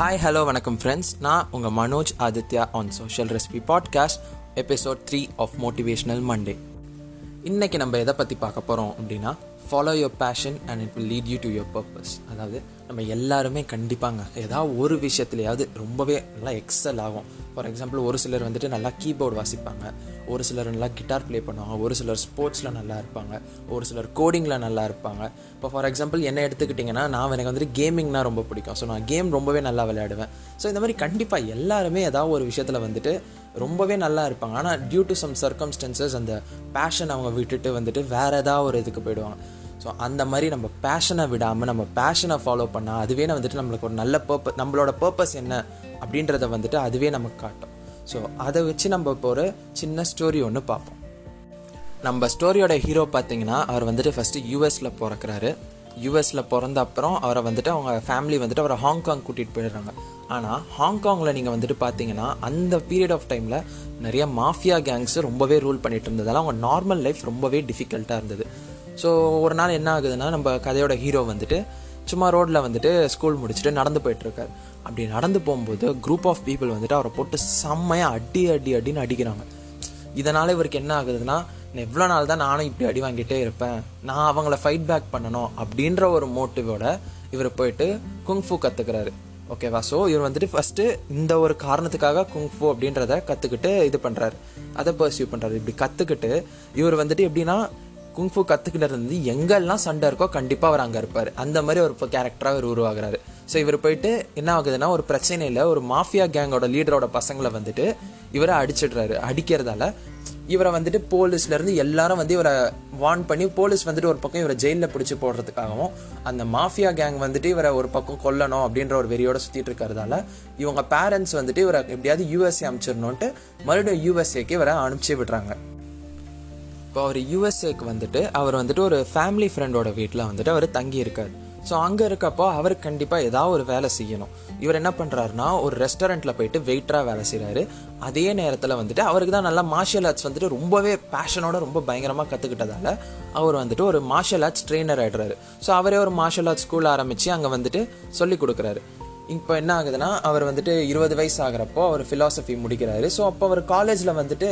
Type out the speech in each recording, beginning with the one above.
Hi hello வணக்கம் friends நான் உங்கள் Manoj Aditya on social recipe podcast episode three of motivational Monday இன்றைக்கி நம்ம எதை பற்றி பார்க்க போகிறோம் அப்படின்னா follow your passion and it will lead you to your purpose அதாவது நம்ம எல்லாருமே கண்டிப்பாங்க. ஏதாவது ஒரு விஷயத்துலையாவது ரொம்பவே நல்லா எக்ஸல் ஆகும். ஃபார் எக்ஸாம்பிள் ஒரு சிலர் வந்துட்டு நல்லா கீபோர்டு வாசிப்பாங்க. ஒரு சிலர் நல்லா கிட்டார் ப்ளே பண்ணுவாங்க. ஒரு சிலர் ஸ்போர்ட்ஸில் நல்லா இருப்பாங்க. ஒரு சிலர் கோடிங்கில் நல்லா இருப்பாங்க. இப்போ ஃபார் எக்ஸாம்பிள் என்ன எடுத்துக்கிட்டிங்கன்னா நான் எனக்கு வந்துட்டு கேமிங்னா ரொம்ப பிடிக்கும். ஸோ நான் கேம் ரொம்பவே நல்லா விளையாடுவேன். ஸோ இந்த மாதிரி கண்டிப்பாக எல்லாருமே ஏதாவது ஒரு விஷயத்தில் வந்துட்டு ரொம்பவே நல்லா இருப்பாங்க. ஆனால் டியூ டு சம் சர்க்கம்ஸ்டன்சஸ் அந்த பேஷன் அவங்க விட்டுட்டு வந்துட்டு வேறு ஏதாவது ஒரு இதுக்கு போயிடுவாங்க. ஸோ அந்த மாதிரி நம்ம பேஷனை விடாமல் நம்ம பேஷனை ஃபாலோ பண்ணால் அதுவே வந்துட்டு நம்மளுக்கு ஒரு நல்ல பர்பஸ் நம்மளோட பர்பஸ் என்ன அப்படின்றத வந்துட்டு அதுவே நமக்கு காட்டும். ஸோ அதை வச்சு நம்ம இப்போ ஒரு சின்ன ஸ்டோரி ஒன்று பார்ப்போம். நம்ம ஸ்டோரியோட ஹீரோ பார்த்தீங்கன்னா அவர் வந்துட்டு ஃபஸ்ட்டு யூஎஸில் பிறக்கிறாரு. யூஎஸில் பிறந்த அப்புறம் அவரை வந்துட்டு அவங்க ஃபேமிலி வந்துட்டு அவரை ஹாங்காங் கூட்டிகிட்டு போயிடுறாங்க. ஆனால் ஹாங்காங்கில் நீங்கள் வந்துட்டு பார்த்தீங்கன்னா அந்த பீரியட் ஆஃப் டைமில் நிறைய மாஃபியா கேங்ஸு ரொம்பவே ரூல் பண்ணிகிட்டு இருந்ததால் அவங்க நார்மல் லைஃப் ரொம்பவே டிஃபிகல்ட்டாக இருந்தது. ஸோ ஒரு நாள் என்ன ஆகுதுன்னா நம்ம கதையோட ஹீரோ வந்துட்டு சும்மா ரோட்டில் வந்துட்டு ஸ்கூல் முடிச்சுட்டு நடந்து போயிட்டுருக்காரு. அப்படி நடந்து போகும்போது குரூப் ஆஃப் பீப்புள் வந்துட்டு அவரை போட்டு செம்மையாக அடி அடி அடின்னு அடிக்கிறாங்க. இதனால் இவருக்கு என்ன ஆகுதுன்னா எவ்வளோ நாள் தான் நானும் இப்படி அடி வாங்கிட்டே இருப்பேன். நான் அவங்கள ஃபைட் பேக் பண்ணணும். அப்படின்ற ஒரு மோட்டிவோட இவர் போயிட்டு குங்ஃபு கற்றுக்கிறாரு ஓகேவா ஸோ இவர் வந்துட்டு ஃபஸ்ட்டு இந்த ஒரு காரணத்துக்காக குங்ஃபு அப்படின்றத கற்றுக்கிட்டு இது பண்ணுறாரு அதை பர்சியூ பண்ணுறாரு இப்படி கற்றுக்கிட்டு இவர் வந்துட்டு எப்படின்னா குங்ஃபு கற்றுக்கிட்டு இருந்து எங்கெல்லாம் சண்டை இருக்கோ கண்டிப்பாக அவர் அங்கே இருப்பார். அந்த மாதிரி ஒரு இப்போ கேரக்டராக இவர் உருவாகிறாரு. ஸோ இவர் போயிட்டு என்ன ஆகுதுன்னா ஒரு பிரச்சனையில் ஒரு மாஃபியா கேங்கோட லீடரோட பசங்களை வந்துட்டு இவரை அடிச்சிடுறாரு. அடிக்கிறதால இவரை வந்துட்டு போலீஸ்லேருந்து எல்லாரும் வந்து இவரை வார்ன் பண்ணி போலீஸ் வந்துட்டு ஒரு பக்கம் இவரை ஜெயிலில் பிடிச்சி போடுறதுக்காகவும் அந்த மாஃபியா கேங் வந்துட்டு இவரை ஒரு பக்கம் கொல்லணும் அப்படின்ற ஒரு வெறியோட சுற்றிட்டு இருக்கிறதால இவங்க பேரண்ட்ஸ் வந்துட்டு இவரை எப்படியாவது யூஎஸ்ஏ அனுப்பிச்சிடணுன்ட்டு மறுபடியும் யூஎஸ்ஏக்கு இவரை அனுப்பிச்சி விடுறாங்க. இப்போ அவர் யூஎஸ்ஏக்கு வந்துட்டு அவர் வந்துட்டு ஒரு ஃபேமிலி ஃப்ரெண்டோட வீட்டில் வந்துட்டு அவர் தங்கி இருக்கார் ஸோ அங்கே இருக்கப்போ அவருக்கு கண்டிப்பாக ஏதாவது ஒரு வேலை செய்யணும். இவர் என்ன பண்ணுறாருனா ஒரு ரெஸ்டாரண்ட்டில் போயிட்டு வெயிட்டராக வேலை செய்கிறாரு அதே நேரத்தில் வந்துட்டு அவருக்கு தான் நல்லா மார்ஷியல் ஆர்ட்ஸ் வந்துட்டு ரொம்பவே பேஷனோட ரொம்ப பயங்கரமாக கற்றுக்கிட்டதால அவர் வந்துட்டு ஒரு மார்ஷியல் ஆர்ட்ஸ் ட்ரெயினர் ஆகிடுறாரு ஸோ அவரே ஒரு மார்ஷியல் ஆர்ட்ஸ் ஸ்கூல் ஆரம்பித்து அங்கே வந்துட்டு சொல்லி கொடுக்குறாரு. இப்போ என்ன ஆகுதுன்னா அவர் வந்துட்டு இருபது வயசு ஆகிறப்போ அவர் ஃபிலாசபி முடிக்கிறாரு. ஸோ அப்போ அவர் காலேஜில் வந்துட்டு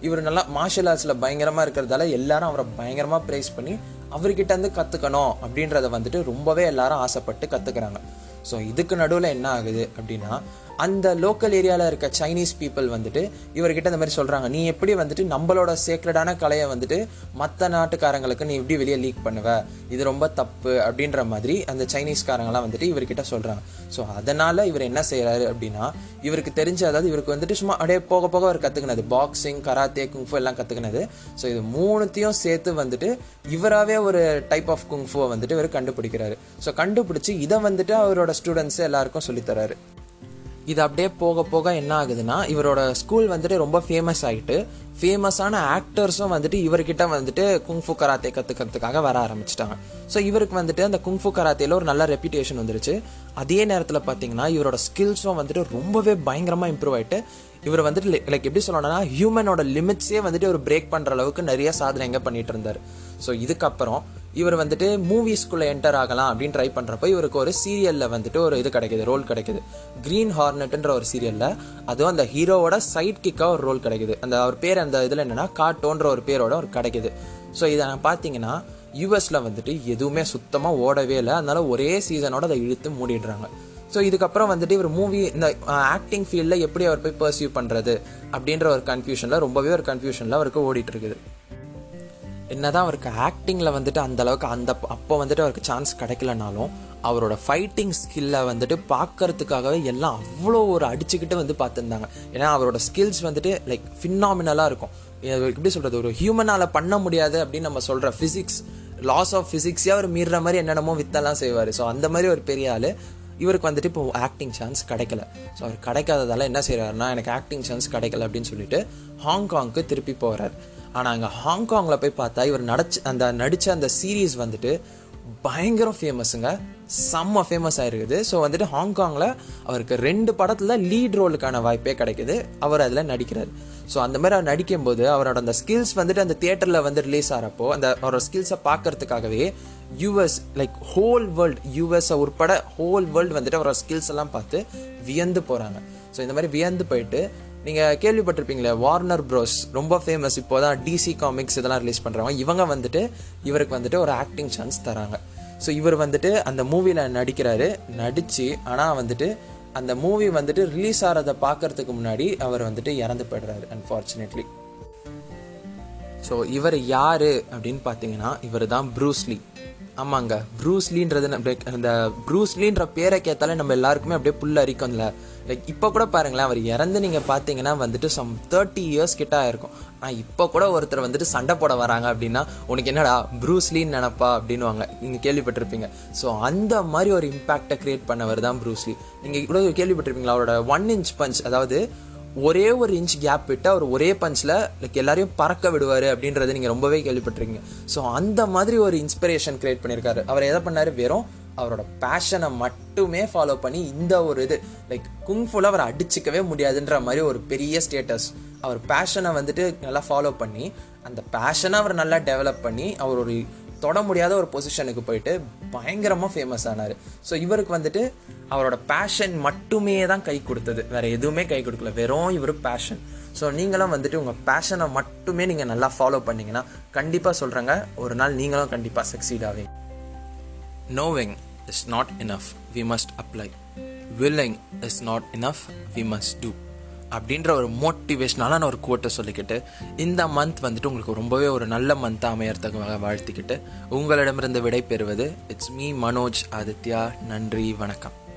இவர் நல்லா மார்ஷியல் ஆர்ட்ஸில் பயங்கரமாக இருக்கிறதால எல்லாரும் அவரை பயங்கரமாக ப்ரைஸ் பண்ணி அவர்கிட்ட இருந்து கற்றுக்கணும் அப்படின்றத வந்துட்டு ரொம்பவே எல்லாரும் ஆசைப்பட்டு கற்றுக்குறாங்க ஸோ இதுக்கு நடுவில் என்ன ஆகுது அப்படின்னா அந்த லோக்கல் ஏரியாவில் இருக்க சைனீஸ் பீப்புள் வந்துட்டு இவர்கிட்ட இந்த மாதிரி சொல்கிறாங்க நீ எப்படி வந்துட்டு நம்மளோட சேக்ரடான கலையை வந்துட்டு மற்ற நாட்டுக்காரங்களுக்கு நீ எப்படி வெளியே லீக் பண்ணுவ? இது ரொம்ப தப்பு அப்படின்ற மாதிரி அந்த சைனீஸ்காரங்களாம் வந்துட்டு இவர்கிட்ட சொல்கிறாங்க ஸோ அதனால் இவர் என்ன செய்கிறாரு அப்படின்னா இவருக்கு தெரிஞ்ச அதாவது இவருக்கு வந்துட்டு சும்மா அப்படியே போக போக அவர் கற்றுக்கினது பாக்ஸிங் கராத்தே குங்ஃபு எல்லாம் கற்றுக்கினது ஸோ இது மூணுத்தையும் சேர்த்து வந்துட்டு இவராகவே ஒரு டைப் ஆஃப் குங்ஃபுவை வந்துட்டு இவர் கண்டுபிடிக்கிறாரு. ஸோ கண்டுபிடிச்சி இதை வந்துட்டு அவரோட ஸ்டூடெண்ட்ஸ் எல்லாருக்கும் சொல்லித்தராரு இது அப்படியே போக போக என்ன ஆகுதுன்னா இவரோட ஸ்கூல் வந்துட்டு ரொம்ப ஃபேமஸ் ஆகிட்டு ஃபேமஸான ஆக்டர்ஸும் வந்துட்டு இவர்கிட்ட வந்துட்டு குங்ஃபு கராத்தே கற்றுக்கிறதுக்காக வர ஆரம்பிச்சிட்டாங்க. ஸோ இவருக்கு வந்துட்டு அந்த குங்ஃபு கராத்தேல ஒரு நல்ல ரெப்யூட்டேஷன் வந்துருச்சு. அதே நேரத்தில் பார்த்தீங்கன்னா இவரோட ஸ்கில்ஸும் வந்துட்டு ரொம்பவே பயங்கரமாக இம்ப்ரூவ் ஆகிட்டு இவர் வந்துட்டு லைக் எப்படி சொல்லணும்னா ஹியூமனோட லிமிட்ஸே வந்துட்டு ஒரு பிரேக் பண்ணுற அளவுக்கு நிறைய சாதனை எங்கே பண்ணிட்டு இருந்தார். ஸோ இதுக்கப்புறம் இவர் வந்துட்டு மூவிஸ்க்குள்ளே என்டர் ஆகலாம் அப்படின்னு ட்ரை பண்ணுறப்போ இவருக்கு ஒரு சீரியலில் வந்துட்டு ஒரு இது கிடைக்குது ரோல் கிடைக்குது. க்ரீன் ஹார்னட்ன்ற ஒரு சீரியலில் அதுவும் அந்த ஹீரோவோட சைட் கிக்காக ஒரு ரோல் கிடைக்குது. அந்த அவர் பேர் அந்த இதில் என்னென்னா காட்டோன்ற ஒரு பேரோட ஒரு கிடைக்குது. ஸோ இதை நான் பார்த்தீங்கன்னா யூஎஸில் வந்துட்டு எதுவுமே சுத்தமாக ஓடவே இல்லை. அதனால ஒரே சீசனோட அதை இழுத்து மூடிடுறாங்க. ஸோ இதுக்கப்புறம் வந்துட்டு இவர் மூவி இந்த ஆக்டிங் ஃபீல்டில் எப்படி அவர் போய் பர்சியூ பண்ணுறது அப்படின்ற ஒரு கன்ஃபியூஷனில் ரொம்பவே ஒரு கன்ஃபியூஷனில் அவருக்கு ஓடிட்டு இருக்குது. என்னதான் அவருக்கு ஆக்டிங்கில் வந்துட்டு அந்த அளவுக்கு அந்த அப்போ வந்துட்டு அவருக்கு சான்ஸ் கிடைக்கலனாலும் அவரோட ஃபைட்டிங் ஸ்கில்லை வந்துட்டு பார்க்கறதுக்காகவே எல்லாம் அவ்வளோ ஒரு அடிச்சுக்கிட்டு வந்து பார்த்துருந்தாங்க. ஏன்னா அவரோட ஸ்கில்ஸ் வந்துட்டு லைக் ஃபின்னாமினலாக இருக்கும். எப்படி சொல்கிறது ஒரு ஹியூமனால் பண்ண முடியாது அப்படின்னு நம்ம சொல்கிற ஃபிசிக்ஸ் லாஸ் ஆஃப் ஃபிசிக்ஸே அவர் மீறுற மாதிரி என்னென்னமோ வித்தெல்லாம் செய்வார். ஸோ அந்த மாதிரி ஒரு பெரிய ஆள். இவருக்கு வந்துட்டு இப்போ ஆக்டிங் சான்ஸ் கிடைக்கல. ஸோ அவர் கிடைக்காததால என்ன செய்கிறாருன்னா எனக்கு ஆக்டிங் சான்ஸ் கிடைக்கல அப்படின்னு சொல்லிட்டு ஹாங்காங்க்கு திருப்பி போகிறார் ஆனால் அங்கே ஹாங்காங்கில் போய் பார்த்தா இவர் நடிச்ச அந்த நடித்த அந்த சீரீஸ் வந்துட்டு பயங்கரம் ஃபேமஸுங்க செம்ம ஃபேமஸ் ஆகிருக்குது ஸோ வந்துட்டு ஹாங்காங்கில் அவருக்கு ரெண்டு படத்தில் லீட் ரோலுக்கான வாய்ப்பே கிடைக்குது. அவர் அதில் நடிக்கிறார். ஸோ அந்த மாதிரி அவர் நடிக்கும்போது அவரோட அந்த ஸ்கில்ஸ் வந்துட்டு அந்த தியேட்டரில் வந்து ரிலீஸ் ஆகிறப்போ அந்த அவரோட ஸ்கில்ஸை பார்க்கறதுக்காகவே US like whole world US உட்பட ஹோல் வேர்ல்டு வந்துட்டு அவரோட ஸ்கில்ஸ் எல்லாம் பார்த்து வியந்து போகிறாங்க ஸோ இந்த மாதிரி வியந்து போயிட்டு நீங்கள் கேள்விப்பட்டிருப்பீங்களே வார்னர் ப்ரோஸ் ரொம்ப ஃபேமஸ் இப்போ தான் டிசி காமிக்ஸ் இதெல்லாம் ரிலீஸ் பண்ணுறவங்க இவங்க வந்துட்டு இவருக்கு வந்துட்டு ஒரு ஆக்டிங் சான்ஸ் தராங்க. ஸோ இவர் வந்துட்டு அந்த மூவியில் நடிக்கிறாரு நடித்து ஆனால் வந்துட்டு அந்த மூவி வந்துட்டு ரிலீஸ் ஆகிறத பார்க்கறதுக்கு முன்னாடி அவர் வந்துட்டு இறந்து போயிடுறாரு அன்ஃபார்ச்சுனேட்லி ஸோ இவர் யார் அப்படின்னு பார்த்தீங்கன்னா இவர் தான் ப்ரூஸ்லி ஆமாங்க. ப்ரூஸ்லின்றது அந்த ப்ரூஸ்லின்ற பேரை கேட்டாலே நம்ம எல்லாருக்குமே அப்படியே புல்ல அரிக்கும்ல. லைக் இப்போ கூட பாருங்களேன் அவர் இறந்து நீங்கள் பார்த்தீங்கன்னா வந்துட்டு சம் தேர்ட்டி இயர்ஸ் கிட்ட ஆயிருக்கும். ஆனால் இப்போ கூட ஒருத்தர் வந்துட்டு சண்டை போட வராங்க அப்படின்னா உனக்கு என்னடா ப்ரூஸ்லின்னு நினப்பா? அப்படின்னுவாங்க. நீங்கள் கேள்விப்பட்டிருப்பீங்க. ஸோ அந்த மாதிரி ஒரு இம்பேக்டை கிரியேட் பண்ணவர் தான் ப்ரூஸ்லி நீங்கள் கூட கேள்விப்பட்டிருப்பீங்களா? அவரோட ஒன் இன்ச் பஞ்ச் அதாவது ஒரே ஒரு இன்ச் கேப் விட்டு அவர் ஒரே பஞ்சில் லைக் எல்லாரையும் பறக்க விடுவார் அப்படின்றத நீங்கள் ரொம்பவே கேள்விப்பட்டிருக்கீங்க. ஸோ அந்த மாதிரி ஒரு இன்ஸ்பிரேஷன் கிரியேட் பண்ணியிருக்காரு. அவர் எதை பண்ணார்? வெறும் அவரோட பேஷனை மட்டுமே ஃபாலோ பண்ணி இந்த ஒரு இது லைக் குங்ஃபுல் அவர் அடிச்சிக்கவே முடியாதுன்ற மாதிரி ஒரு பெரிய ஸ்டேட்டஸ் அவர் பேஷனை வந்துட்டு நல்லா ஃபாலோ பண்ணி அந்த பேஷனை அவர் நல்லா டெவலப் பண்ணி அவர் ஒரு தொட முடியாத ஒரு பொசிஷனுக்கு போயிட்டு பயங்கரமாக ஃபேமஸ் ஆனார். ஸோ இவருக்கு வந்துட்டு அவரோட பேஷன் மட்டுமே தான் கை கொடுத்தது. வேறு எதுவுமே கை கொடுக்கல. வெறும் இவர் பேஷன் ஸோ நீங்களும் வந்துட்டு உங்கள் பேஷனை மட்டுமே நீங்கள் நல்லா ஃபாலோ பண்ணிங்கன்னா கண்டிப்பாக சொல்கிறேங்க ஒரு நாள் நீங்களும் கண்டிப்பாக சக்சீட் ஆவீங்க. Knowing is not enough we must apply willing is not enough we must do அப்படின்ற ஒரு மோட்டிவேஷ்னலான ஒரு கோட்டை சொல்லிக்கிட்டு இந்த மந்த் வந்துட்டு உங்களுக்கு ரொம்பவே ஒரு நல்ல மந்த்தாக அமையறதுக்காக வாழ்த்திக்கிட்டு உங்களிடமிருந்து விடை பெறுவது இட்ஸ் மீ மனோஜ் ஆதித்யா. நன்றி வணக்கம்.